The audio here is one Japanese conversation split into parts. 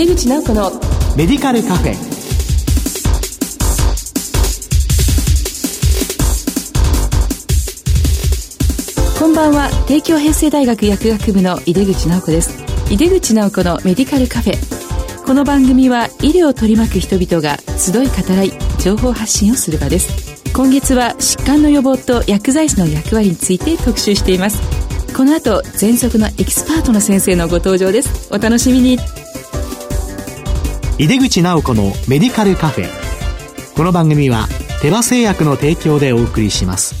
出口直子のメディカルカフェ。こんばんは。帝京平成大学薬学部の井出口直子です。井出口直子のメディカルカフェ。この番組は医療を取り巻く人々が集い語らい情報発信をする場です。今月は疾患の予防と薬剤師の役割について特集しています。この後喘息のエキスパートの先生のご登場です。お楽しみに井出口直子のメディカルカフェ。この番組は手羽製薬の提供でお送りします。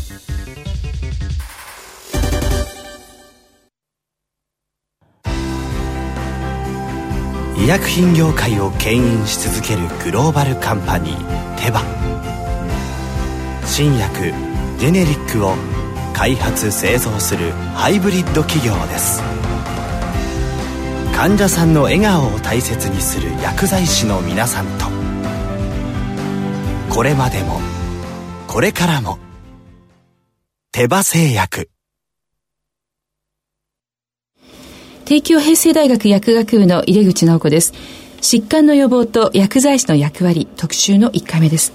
医薬品業界を牽引し続けるグローバルカンパニーテバ。新薬ジェネリックを開発製造するハイブリッド企業です。患者さんの笑顔を大切にする薬剤師の皆さんとこれまでもこれからも手羽製薬帝京平成大学薬学部の入口直子です。疾患の予防と薬剤師の役割特集の1回目です。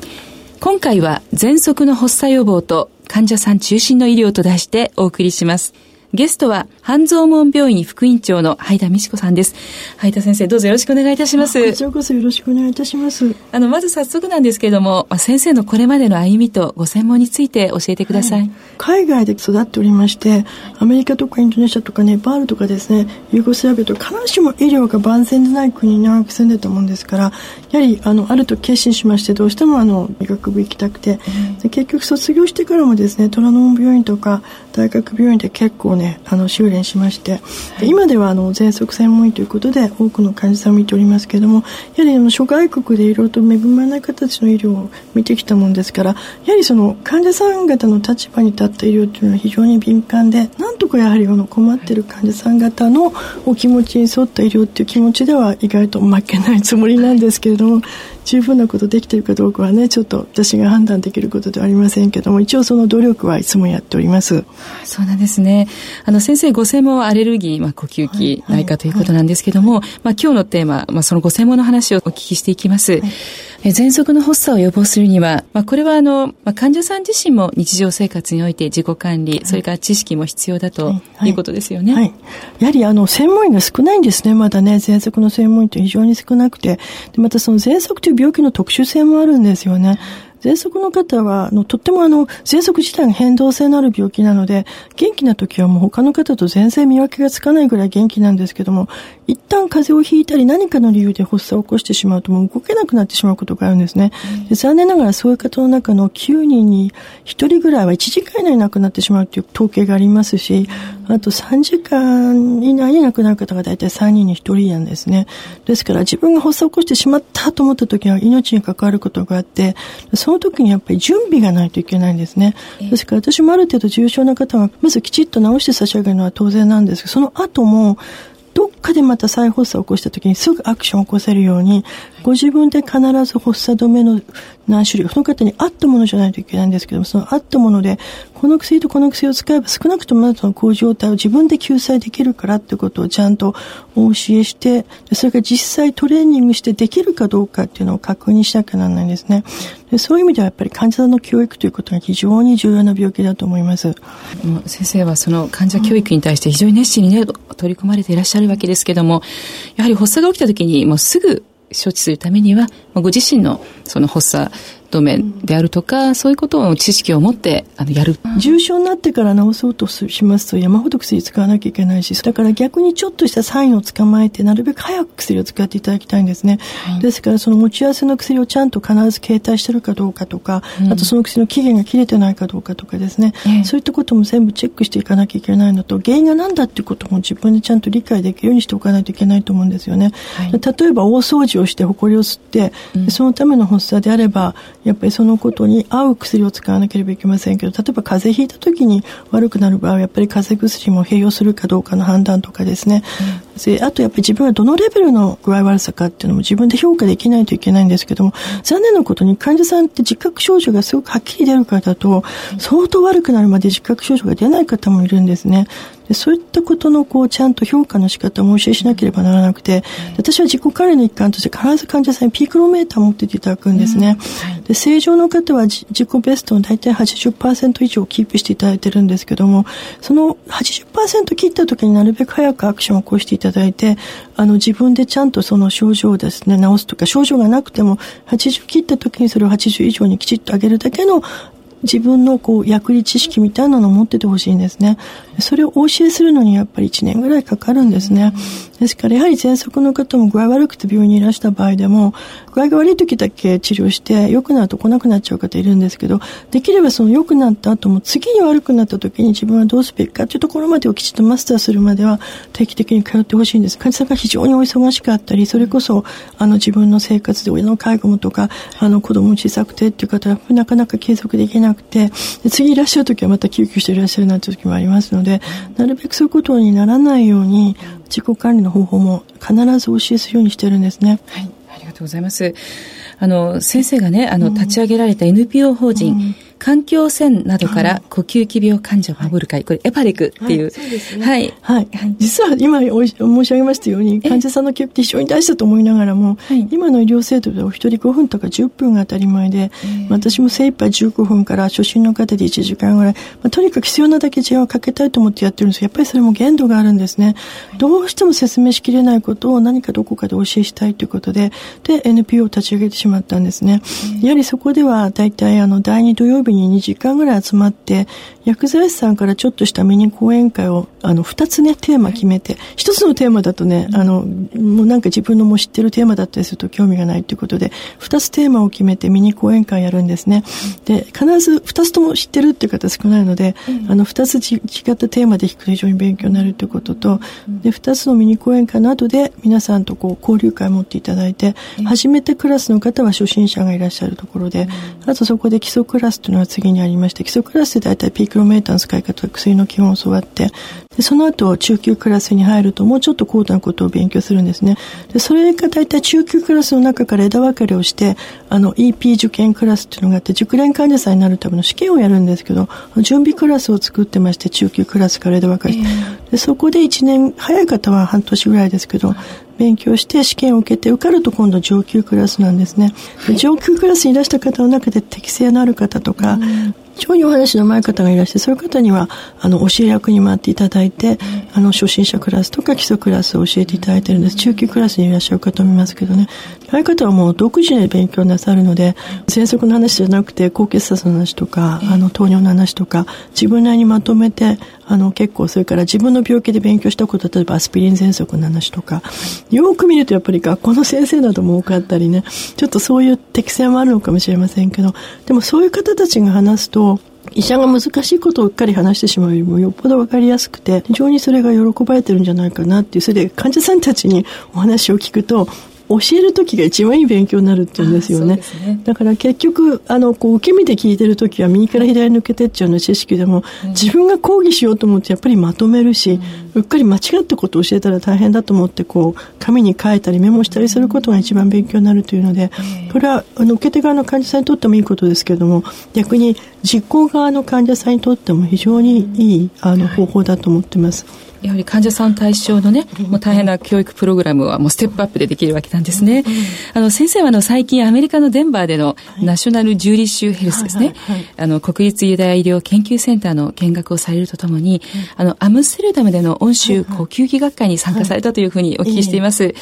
今回は喘息の発作予防と患者さん中心の医療と題してお送りします。ゲストは、半蔵門病院副院長の灰田美智子さんです。灰田先生、どうぞよろしくお願いいたします。こちらこそよろしくお願いいたします。あの、まず早速なんですけれども、先生のこれまでの歩みとご専門について教えてください。はい、海外で育っておりまして、アメリカとかインドネシアとかネパールとかですね、ユーゴスラビアとか、必ずしも医療が万全でない国に長く住んでたもんですから、やはり、あの、あると決心しまして、どうしてもあの、医学部行きたくて、うん、結局卒業してからもですね、虎ノ門病院とか、大学病院で結構ね、あの、修練しまして、で今ではあの喘息専門医ということで多くの患者さんを見ておりますけれどもやはりあの諸外国でいろいろと恵まれない形の医療を見てきたものですからやはりその患者さん方の立場に立った医療というのは非常に敏感でなんとかやはりあの困っている患者さん方のお気持ちに沿った医療という気持ちでは意外と負けないつもりなんですけれども十分なことできているかどうかはねちょっと私が判断できることではありませんけども一応その努力はいつもやっております。そうなんですね。あの先生ご専門はアレルギー、まあ、呼吸器内科ということなんですけども、はいはい、まあ、今日のテーマ、まあ、そのご専門の話をお聞きしていきます、はいえ喘息の発作を予防するには、まあ、これはあの、まあ、患者さん自身も日常生活において自己管理、はい、それから知識も必要だということですよね。はい。やはりあの、専門医が少ないんですね、まだね。喘息の専門医って非常に少なくて。でまたその喘息という病気の特殊性もあるんですよね。喘息の方は、あの、とってもあの、喘息自体が変動性のある病気なので、元気な時はもう他の方と全然見分けがつかないぐらい元気なんですけども、一旦風邪をひいたり何かの理由で発作を起こしてしまうともう動けなくなってしまうことがあるんですね。で残念ながらそういう方の中の9人に1人ぐらいは1時間以内に亡くなってしまうという統計がありますし、あと3時間以内に亡くなる方が大体3人に1人なんですね。ですから自分が発作を起こしてしまったと思った時は命に関わることがあって、その時にやっぱり準備がないといけないんですね。ですから私もある程度重症な方はまずきちっと治して差し上げるのは当然なんですけど、その後もどっかでまた再発作を起こした時にすぐアクションを起こせるように、ご自分で必ず発作止めの何種類、その方に合ったものじゃないといけないんですけども、その合ったもので、この薬とこの薬を使えば少なくともあなたの抗状態を自分で救済できるからってことをちゃんとお教えして、それから実際トレーニングしてできるかどうかっていうのを確認しなきゃならないんですね。でそういう意味ではやっぱり患者さんの教育ということが非常に重要な病気だと思います。先生はその患者教育に対して非常に熱心にね、取り組まれていらっしゃるわけですけども、やはり発作が起きた時にもうすぐ処置するためには、ご自身のその発作止めであるとか、うん、そういうことを知識を持ってあのやる。重症になってから治そうとしますと山ほど薬使わなきゃいけないし、だから逆にちょっとしたサインを捕まえて、なるべく早く薬を使っていただきたいんですね。はい、ですからその持ち合わせの薬をちゃんと必ず携帯してるかどうかとか、うん、あとその薬の期限が切れてないかどうかとかですね、そういったことも全部チェックしていかなきゃいけないのと、原因が何だっていうことも自分でちゃんと理解できるようにしておかないといけないと思うんですよね。はい、例えば大掃除をして埃を吸って、うん、そのための発作であれば、やっぱりそのことに合う薬を使わなければいけませんけど、例えば風邪ひいた時に悪くなる場合は、やっぱり風邪薬も併用するかどうかの判断とかですね、であとやっぱり自分はどのレベルの具合悪さかっていうのも自分で評価できないといけないんですけども、残念なことに患者さんって自覚症状がすごくはっきり出る方と、相当悪くなるまで自覚症状が出ない方もいるんですね。でそういったことのこうちゃんと評価の仕方を申し上げしなければならなくて、私は自己管理の一環として必ず患者さんにピークロメーターを持っていただくんですね。で正常の方は自己ベストの大体80%以上キープしていただいてるんですけども、その80%切った時になるべく早くアクションを起こしていただいて、あの自分でちゃんとその症状をですね、治すとか、症状がなくても80切った時にそれを80以上にきちっと上げるだけの自分のこう役理知識みたいなのを持っててほしいんですね。それをお教えするのにやっぱり1年ぐらいかかるんですね。ですからやはり喘息の方も具合悪くて病院にいらした場合でも、具合が悪い時だけ治療して良くなると来なくなっちゃう方いるんですけど、できればその良くなった後も次に悪くなった時に自分はどうすべきかというところまでをきちっとマスターするまでは定期的に通ってほしいんです。患者さんが非常にお忙しかったり、それこそあの自分の生活で親の介護もとか、あの子供小さくてっていう方はなかなか継続できなくて、次いらっしゃる時はまた救急していらっしゃるなんて時もありますので、なるべくそういうことにならないように自己管理の方法も必ずお教えするようにしてるんですね。はい、ありがとうございます。あの、先生がね、あの、立ち上げられた NPO 法人、うん環境汚染などから呼吸器病患者を守る会、これエパレクっていう。はい。はい。実は今申し上げましたように、患者さんの記憶って非常に大事だと思いながらも、今の医療制度でお一人5分とか10分が当たり前で、私も精一杯15分から初心の方で1時間ぐらい、まあ、とにかく必要なだけ時間をかけたいと思ってやってるんですやっぱりそれも限度があるんですね。どうしても説明しきれないことを何かどこかで教えしたいということで、で、NPO を立ち上げてしまったんですね。やはりそこでは大体あの第2土曜日に2時間ぐらい集まって、薬剤師さんからちょっとしたミニ講演会を、あの、二つね、テーマ決めて、一つのテーマだとね、あの、もうなんか自分のも知ってるテーマだったりすると興味がないということで、二つテーマを決めてミニ講演会やるんですね。で、必ず二つとも知ってるっていう方少ないので、あの、二つ違ったテーマで弾くと非常に勉強になるということと、で、二つのミニ講演会の後で皆さんとこう交流会を持っていただいて、初めてクラスの方は初心者がいらっしゃるところで、あとそこで基礎クラスというのは次にありまして、基礎クラスで大体ピークロメーターの使い方、薬の基本を教わって、でその後中級クラスに入るともうちょっと高度なことを勉強するんですね。でそれが大体中級クラスの中から枝分かれをして、あの EP 受験クラスっていうのがあって、熟練患者さんになるための試験をやるんですけど、準備クラスを作ってまして、中級クラスから枝分かれして、でそこで1年、早い方は半年ぐらいですけど、勉強して試験を受けて受かると今度上級クラスなんですね。上級クラスにいらした方の中で適性のある方とか、非常にお話の前方がいらして、そういう方には、あの、教え役に回っていただいて、あの、初心者クラスとか基礎クラスを教えていただいてるんです。中級クラスにいらっしゃる方もいますけどね。ああいう方はもう独自で勉強なさるので、喘息の話じゃなくて、高血圧の話とか、あの、糖尿の話とか、自分なりにまとめて、あの、結構、それから自分の病気で勉強したこと、例えばアスピリン喘息の話とか、よく見るとやっぱり学校の先生なども多かったりね、ちょっとそういう適性もあるのかもしれませんけど、でもそういう方たちが話すと、医者が難しいことをうっかり話してしまうよりもよっぽど分かりやすくて非常にそれが喜ばれてるんじゃないかなっていうそれで患者さんたちにお話を聞くと教える時が一番いい勉強になるっていうんですよね。ね。だから結局、あの、こう、受け身で聞いてる時は右から左に抜けてっちゃうの知識でも、うん、自分が講義しようと思ってやっぱりまとめるし、うん、うっかり間違ったことを教えたら大変だと思って、こう、紙に書いたりメモしたりすることが一番勉強になるというので、これは、あの、受け手側の患者さんにとってもいいことですけれども、逆に実行側の患者さんにとっても非常にいい、あの、方法だと思ってます。やはり患者さん対象のね、もう大変な教育プログラムはもうステップアップでできるわけなんですね。あの、先生はあの、最近アメリカのデンバーでのナショナルジューリッシュヘルスですね。あの、国立ユダヤ医療研究センターの見学をされるとともに、あの、アムステルダムでの温州呼吸器学会に参加されたというふうにお聞きしています。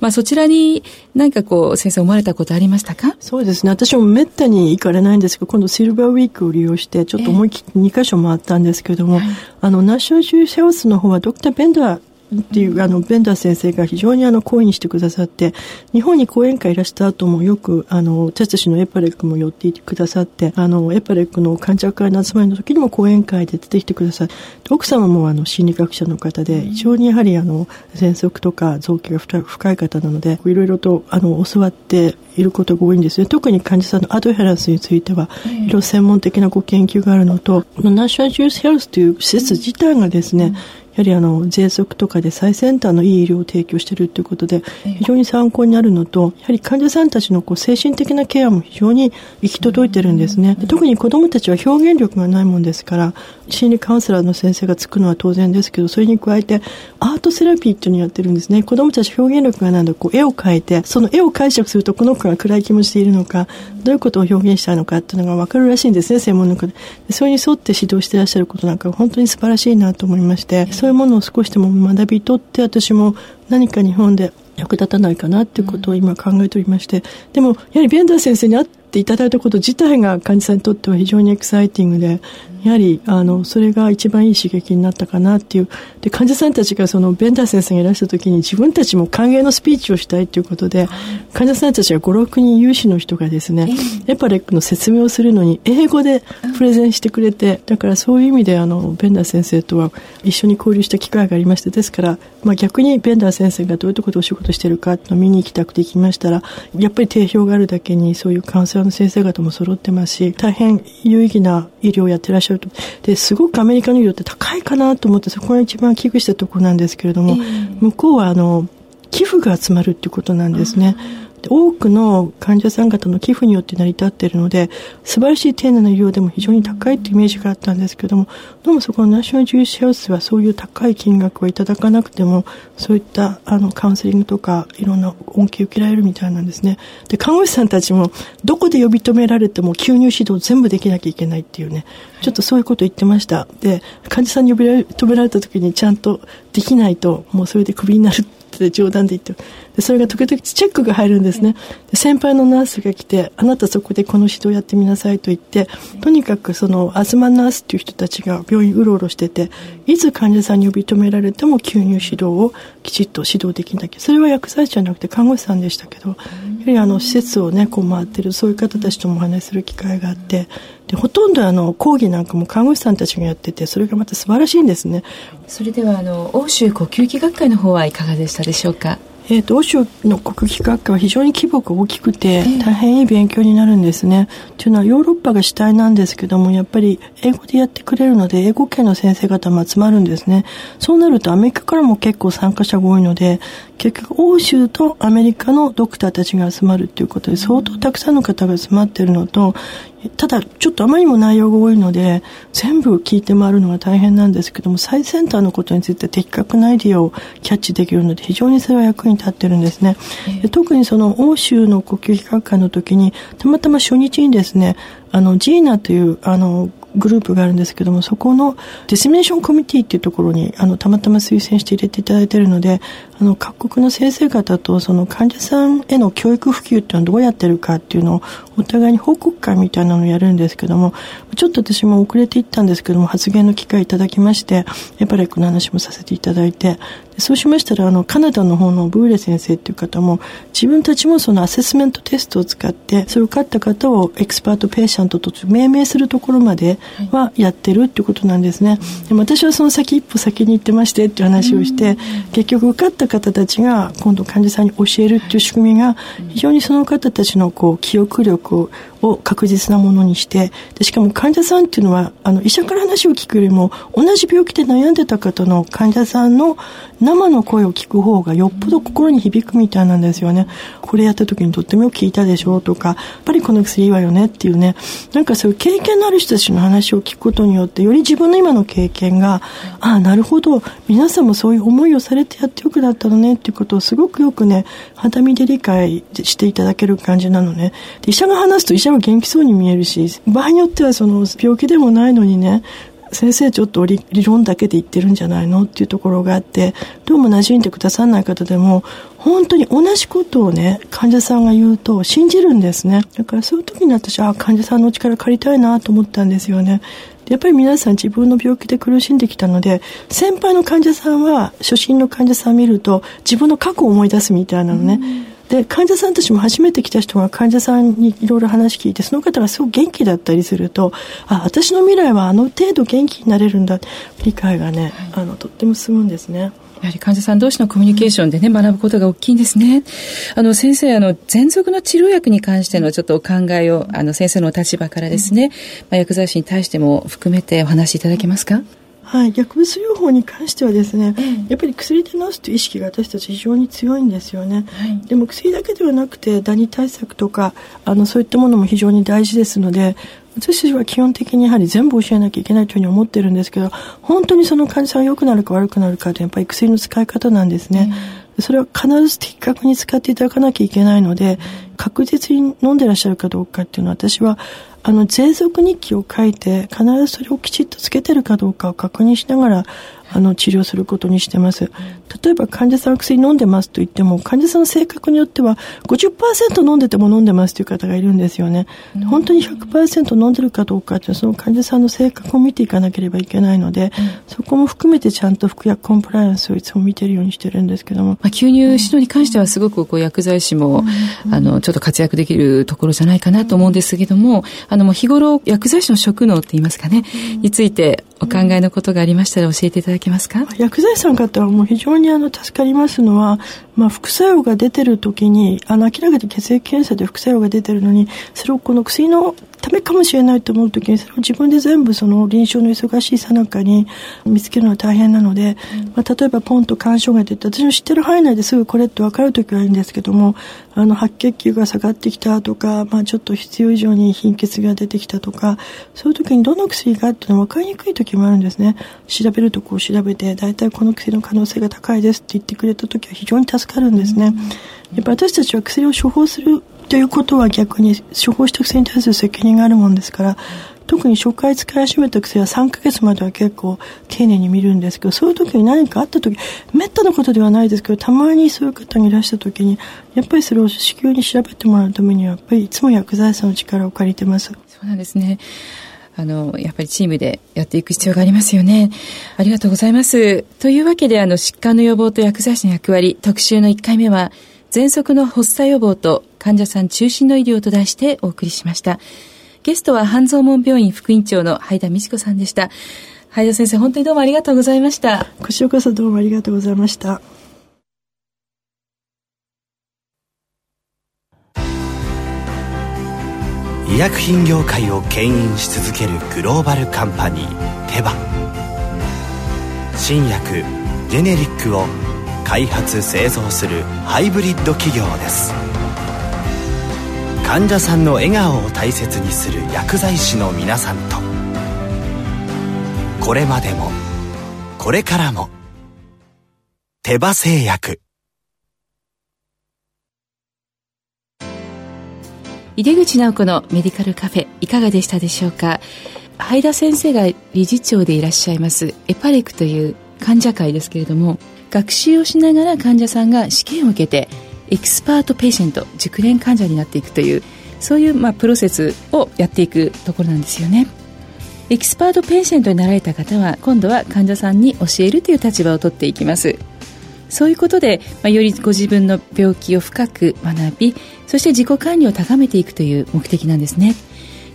まあ、そちらに何かこう、先生思われたことありましたか？そうですね。私もめったに行かれないんですけど、今度シルバーウィークを利用して、ちょっと思い切って2箇所回ったんですけども、あの、ナショナルジューリッシュヘルスの方はドクター・ベンダーっていう、あの、ベンダー先生が非常にあの、講演してくださって、日本に講演会いらした後もよく、あの、私たちのエパレックも寄っていてくださって、あの、エパレックの患者会の集まりの時にも講演会で出てきてくださって、奥様もあの、心理学者の方で、非常にやはりあの、喘息とか臓器が深い方なので、いろいろと、あの、教わっていることが多いんですね。特に患者さんのアドヘランスについては、いろいろ専門的なご研究があるのと、ナショナルジュースヘルスという施設自体がですね、やはりあの喘息とかで最先端のいい医療を提供しているということで非常に参考になるのとやはり患者さんたちのこう精神的なケアも非常に行き届いてるんですね。特に子どもたちは表現力がないもんですから心理カウンセラーの先生がつくのは当然ですけどそれに加えてアートセラピーっていうのをやってるんですね。子どもたち表現力がないのでこう絵を描いてその絵を解釈するとこの子が暗い気持ちでいるのかどういうことを表現したいのかっていうのが分かるらしいんですね専門の方。でそれに沿って指導してらっしゃることなんか本当に素晴らしいなと思いましてそういうものを少しでも学び取って私も何か日本で役立たないかなっていうことを今考えておりまして、でも、やはりベンダー先生に会っていただいたこと自体が患者さんにとっては非常にエキサイティングで、やはり、あの、それが一番いい刺激になったかなっていう。で、患者さんたちがその、ベンダー先生がいらした時に自分たちも歓迎のスピーチをしたいということで、患者さんたちが5、6人有志の人がですね、エパレックの説明をするのに英語でプレゼンしてくれて、だからそういう意味であの、ベンダー先生とは一緒に交流した機会がありまして、ですから、まあ逆にベンダー先生がどういうところでお仕事してるか見に行きたくて行きましたら、やっぱり定評があるだけにそういうカウンセラーの先生方も揃ってますし、大変有意義な医療をやってらっしゃると。で、すごくアメリカの医療って高いかなと思って、そこが一番危惧したところなんですけれども、えー、向こうはあの、寄付が集まるっていうことなんですね。多くの患者さん方の寄付によって成り立っているので、素晴らしい丁寧な医療でも非常に高いというイメージがあったんですけども、どうもそこのナショナルジューシハウスはそういう高い金額をいただかなくても、そういったあのカウンセリングとかいろんな恩恵を受けられるみたいなんですね。で、看護師さんたちもどこで呼び止められても吸入指導全部できなきゃいけないっていうね、ちょっとそういうこと言ってました。で、患者さんに呼び止められた時にちゃんとできないと、もうそれでクビになるって冗談で言ってでそれが時々チェックが入るんですね。で先輩のナースが来てあなたそこでこの指導やってみなさいと言ってとにかくその東ナースっていう人たちが病院うろうろしてていつ患者さんに呼び止められても吸入指導をきちっと指導できなきゃ。それは薬剤師じゃなくて看護師さんでしたけどやはりあの施設をねこう回ってるそういう方たちともお話しする機会があってでほとんどあの講義なんかも看護師さんたちがやっててそれがまた素晴らしいんですね。それではあの欧州呼吸器学会の方はいかがでしたでしょうか？えーと、欧州の国旗学会は非常に規模が大きくて、大変いい勉強になるんですね。というのはヨーロッパが主体なんですけども、やっぱり英語でやってくれるので、英語圏の先生方も集まるんですね。そうなるとアメリカからも結構参加者が多いので、結局欧州とアメリカのドクターたちが集まるということで、相当たくさんの方が集まっているのと、ただ、ちょっとあまりにも内容が多いので、全部聞いて回るのが大変なんですけども、最先端のことについて的確なアイディアをキャッチできるので、非常にそれは役に立ってるんですね。特にその欧州の呼吸器学会の時に、たまたま初日にですね、あの、ジーナという、あの、グループがあるんですけども、そこのdissemination committee っていうところに、あの、たまたま推薦して入れていただいているので、あの、各国の先生方と、その患者さんへの教育普及っていうのはどうやってるかっていうのを、お互いに報告会みたいなのをやるんですけども、ちょっと私も遅れていったんですけども、発言の機会いただきまして、 EPAREC の話もさせていただいて、そうしましたら、あの、カナダの方のブーレ先生っていう方も、自分たちもそのアセスメントテストを使って、それを受かった方を expert patient と命名するところまではやってるっていうことなんですね。でも私はその先一歩先に行ってましてっていう話をして、結局受かった方たちが今度患者さんに教えるっていう仕組みが、非常にその方たちのこう、記憶力をを確実なものにしてでしかも患者さんっていうのはあの医者から話を聞くよりも同じ病気で悩んでた方の患者さんの生の声を聞く方がよっぽど心に響くみたいなんですよね。これやった時にとってもよく聞いたでしょうとか、やっぱりこの薬いいわよねっていうね、なんかそういう経験のある人たちの話を聞くことによって、より自分の今の経験が、ああ、なるほど、皆さんもそういう思いをされてやってよくだったのねっていうことをすごくよくね、肌身で理解していただける感じなのね。医者が話すと医者元気そうに見えるし、場合によってはその病気でもないのにね、先生ちょっと理論だけで言ってるんじゃないのっていうところがあってどうも馴染んでくださらない方でも本当に同じことをね患者さんが言うと信じるんですね。だからそういう時に私は患者さんのお力借りたいなと思ったんですよね。やっぱり皆さん自分の病気で苦しんできたので先輩の患者さんは初心の患者さんを見ると自分の過去を思い出すみたいなのね、で患者さんたちも初めて来た人が患者さんにいろいろ話聞いてその方がすごく元気だったりするとあ私の未来はあの程度元気になれるんだ。理解がね、あのとっても進むんですね。やはり患者さん同士のコミュニケーションでね、学ぶことが大きいんですね。あの、先生、あの、喘息の治療薬に関してのちょっとお考えを、あの、先生の立場からですね、まあ、薬剤師に対しても含めてお話しいただけますか？はい、薬物療法に関してはですね、やっぱり薬で治すという意識が私たち非常に強いんですよね、はい、でも薬だけではなくてダニ対策とかあのそういったものも非常に大事ですので私たちは基本的にやはり全部教えなきゃいけないというふうに思ってるんですけど本当にその患者さんが良くなるか悪くなるかというやっぱり薬の使い方なんですね、うん、それは必ず的確に使っていただかなきゃいけないので確実に飲んでらっしゃるかどうかっていうのは私はあの、喘息日記を書いて、必ずそれをきちっとつけてるかどうかを確認しながら、あの、治療することにしてます。例えば患者さん薬飲んでますと言っても、患者さんの性格によっては50%飲んでても飲んでますという方がいるんですよね。本当に100%飲んでるかどうかっていうのは、その患者さんの性格を見ていかなければいけないので、そこも含めてちゃんと服薬コンプライアンスをいつも見てるようにしてるんですけども。まあ、吸入指導に関してはすごくこう薬剤師も、あの、ちょっと活躍できるところじゃないかなと思うんですけども、あの、もう日頃薬剤師の職能って言いますかね、についてお考えのことがありましたら教えていただけますか？薬剤師さん方はもう非常にあの助かりますのは、まあ、副作用が出てる時にあの明らかに血液検査で副作用が出てるのにそれをこの薬のためかもしれないと思う時にそれを自分で全部その臨床の忙しいさなかに見つけるのは大変なので、うん、まあ、例えばポンと干渉が出て私の知ってる範囲内ですぐこれって分かる時はいいんですけどもあの白血球が下がってきたとか、まあ、ちょっと必要以上に貧血が出てきたとかそういう時にどの薬がっていうのは分かりにくい時もあるんですね。調べるとこを調べて大体この薬の可能性が高いですって言ってくれた時は非常に助かるんですね、やっぱ私たちは薬を処方するということは逆に処方した薬に対する責任があるもんですから、特に初回使い始めた薬は3ヶ月までは結構丁寧に見るんですけど、そういう時に何かあった時、めったなことではないですけど、たまにそういう方がいらした時に、やっぱりそれを至急に調べてもらうためには、やっぱりいつも薬剤師の力を借りてます。そうなんですね。あの、やっぱりチームでやっていく必要がありますよね。ありがとうございます。というわけで、あの、疾患の予防と薬剤師の役割、特集の1回目は、喘息の発作予防と患者さん中心の医療と題してお送りしました。ゲストは半蔵門病院副院長の灰田美智子さんでした。灰田先生、本当にどうもありがとうございました。こちらこそどうもありがとうございました。医薬品業界を牽引し続けるグローバルカンパニーテバ新薬ジェネリックを開発製造するハイブリッド企業です患者さんの笑顔を大切にする薬剤師の皆さんと。これまでもこれからも手羽製薬。井手口直子のメディカルカフェいかがでしたでしょうか？灰田先生が理事長でいらっしゃいます EPAREC という患者会ですけれども学習をしながら患者さんが試験を受けて expert patient 熟練患者になっていくというそういうまあプロセスをやっていくところなんですよね。 expert patient になられた方は今度は患者さんに教えるという立場を取っていきます。そういうことで、まあ、よりご自分の病気を深く学びそして自己管理を高めていくという目的なんですね。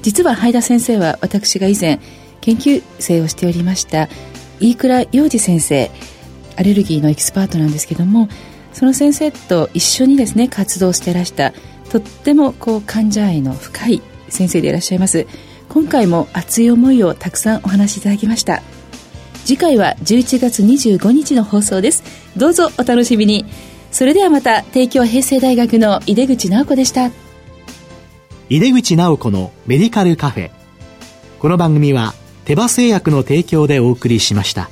実は灰田先生は私が以前研究生をしておりました飯倉洋二先生アレルギーのエキスパートなんですけどもその先生と一緒にですね活動してらしたとってもこう患者愛の深い先生でいらっしゃいます。今回も熱い思いをたくさんお話しいただきました。次回は11月25日の放送です。どうぞお楽しみに。それではまた帝京平成大学の井出口直子でした。井出口直子のメディカルカフェ。この番組は手羽製薬の提供でお送りしました。